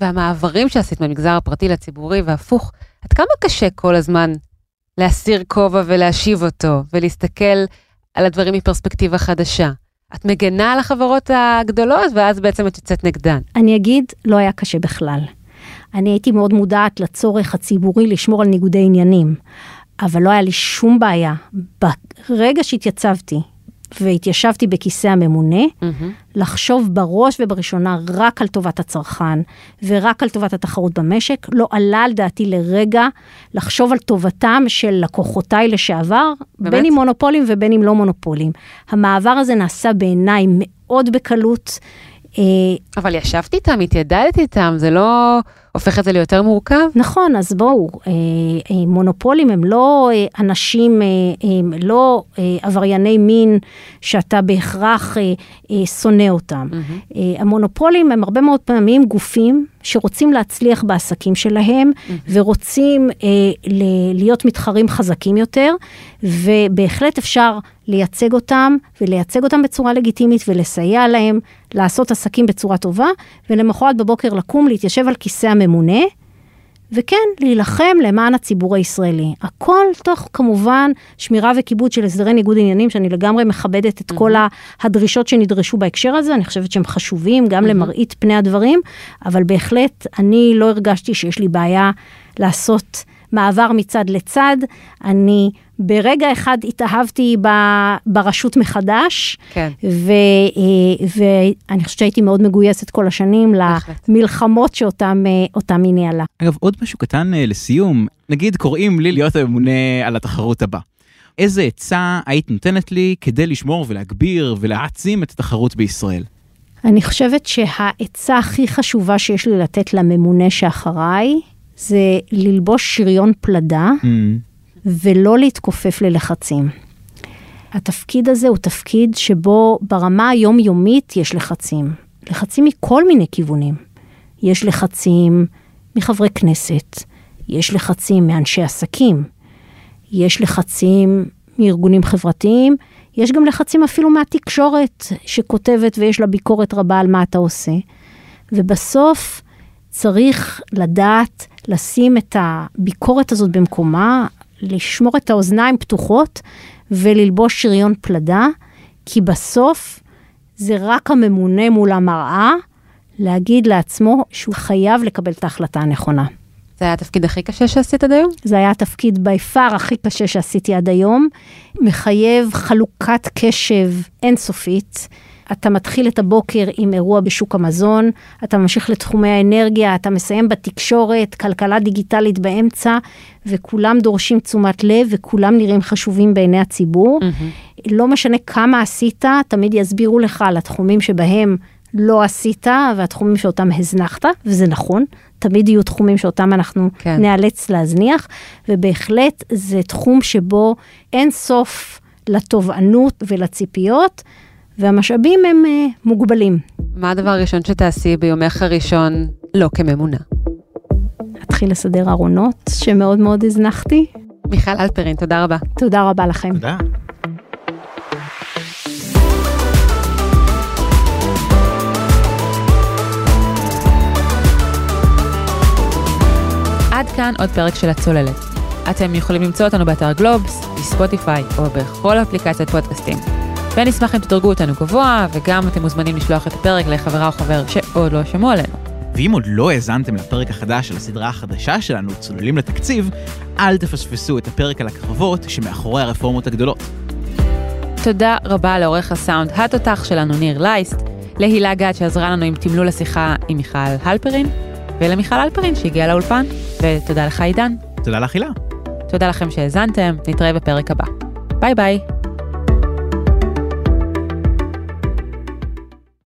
והמעברים שעשית מהמגזר הפרטי לציבורי והפוך, עד כמה קשה כל הזמן להסיר כובע ולהשיב אותו, ולהסתכל על הדברים מפרספקטיבה חדשה? את מגנה על החברות הגדולות, ואז בעצם את יוצאת נגדן. אני אגיד, לא היה קשה בכלל. אני הייתי מאוד מודעת לצורך הציבורי לשמור על ניגודי עניינים, אבל לא היה לי שום בעיה. ברגע שהתייצבתי והתיישבתי בכיסא הממונה, mm-hmm. לחשוב בראש ובראשונה רק על טובת הצרכן ורק על טובת התחרות במשק, לא עלה על דעתי לרגע לחשוב על טובתם של לקוחותיי לשעבר, באמת? בין אם מונופולים ובין אם לא מונופולים. המעבר הזה נעשה בעיניי מאוד בקלות. אה, אבל ישבת איתם, התיידדת איתם, זה לא הופך את זה ליותר מורכב? נכון, אז בואו, אה, אה, מונופולים הם לא אנשים, הם לא עברייני מין שאתה בהכרח שונא אותם. Mm-hmm. המונופולים הם הרבה מאוד פעמים גופים שרוצים להצליח בעסקים שלהם mm-hmm. ורוצים להיות מתחרים חזקים יותר, ובהחלט אפשר לייצג אותם ולייצג אותם בצורה לגיטימית ולסייע להם לעשות עסקים בצורה טובה, ולמחרת בבוקר לקום, להתיישב על כיסא הממונה, וכן, להילחם למען הציבור הישראלי. הכל תוך כמובן שמירה וכיבוד של הסדרי ניגוד עניינים, שאני לגמרי מכבדת את mm-hmm. כל הדרישות שנדרשו בהקשר הזה, אני חושבת שהם חשובים גם mm-hmm. למראית פני הדברים, אבל בהחלט אני לא הרגשתי שיש לי בעיה לעשות מעבר מצד לצד. אני ברגע אחד התאהבתי ב, ברשות מחדש, כן. ו, אה, ואני חושבת שהייתי מאוד מגויסת כל השנים בהחלט. למלחמות שאותם היא ניהלה. אגב, עוד משהו קטן אה, לסיום, נגיד קוראים לי להיות הממונה על התחרות הבא. איזה עצה היית נותנת לי כדי לשמור ולהגביר ולהעצים את התחרות בישראל? אני חושבת שהעצה הכי חשובה שיש לי לתת לממונה שאחריי, זה ללבוש שריון פלדה. Mm. ולא להתכופף ללחצים. התפקיד הזה הוא תפקיד שבו ברמה היומיומית יש לחצים. לחצים מכל מיני כיוונים. יש לחצים מחברי כנסת, יש לחצים מאנשי עסקים, יש לחצים מארגונים חברתיים, יש גם לחצים אפילו מהתקשורת שכותבת ויש לה ביקורת רבה על מה אתה עושה. ובסוף צריך לדעת לשים את הביקורת הזאת במקומה, לשמור את האוזניים פתוחות וללבוש שריון פלדה, כי בסוף זה רק הממונה מול המראה להגיד לעצמו שהוא חייב לקבל את ההחלטה הנכונה. זה היה התפקיד הכי קשה שעשית עד היום? זה היה התפקיד בי פאר הכי קשה שעשיתי עד היום. מחייב חלוקת קשב אינסופית. אתה מתחיל את הבוקר עם אירוע בשוק המזון, אתה ממשיך לתחומי האנרגיה, אתה מסיים בתקשורת, כלכלה דיגיטלית באמצע, וכולם דורשים תשומת לב וכולם נראים חשובים בעיני הציבור. Mm-hmm. לא משנה כמה עשית, תמיד יסבירו לך על התחומים שבהם לא עשית והתחומים שאותם הזנחת, וזה נכון, תמיד יהיו תחומים שאותם אנחנו כן. נאלץ להזניח, ובהחלט זה תחום שבו אין סוף לתובענות ולציפיות. והמשאבים הם uh, מוגבלים. מה הדבר הראשון שתעשי ביומך הראשון לא כממונה? אתחיל לסדר ארונות שמאוד מאוד הזנחתי. מיכל אלפרין, תודה רבה. תודה רבה לכם. תודה. עד כאן עוד פרק של הצוללת. אתם יכולים למצוא אותנו באתר גלובס, בספוטיפיי או בכל אפליקציית פודקאסטים. ונשמח אם תדרגו אותנו גבוה, וגם אתם מוזמנים לשלוח את הפרק לחברה או חבר שעוד לא שמעו עלינו. ואם עוד לא האזנתם לפרק החדש של הסדרה החדשה שלנו, צוללים לתקציב, אל תפספסו את הפרק על הקרבות שמאחורי הרפורמות הגדולות. תודה רבה לעורך הסאונד התותח שלנו, ניר לייסט. להילה גת שעזרה לנו עם תמלול השיחה עם מיכל הלפרין, ולמיכל הלפרין שהגיעה לאולפן, ותודה לך עידן. תודה לך הילה. תודה לכם שהאזנתם, נתראה בפרק הבא. ביי ביי.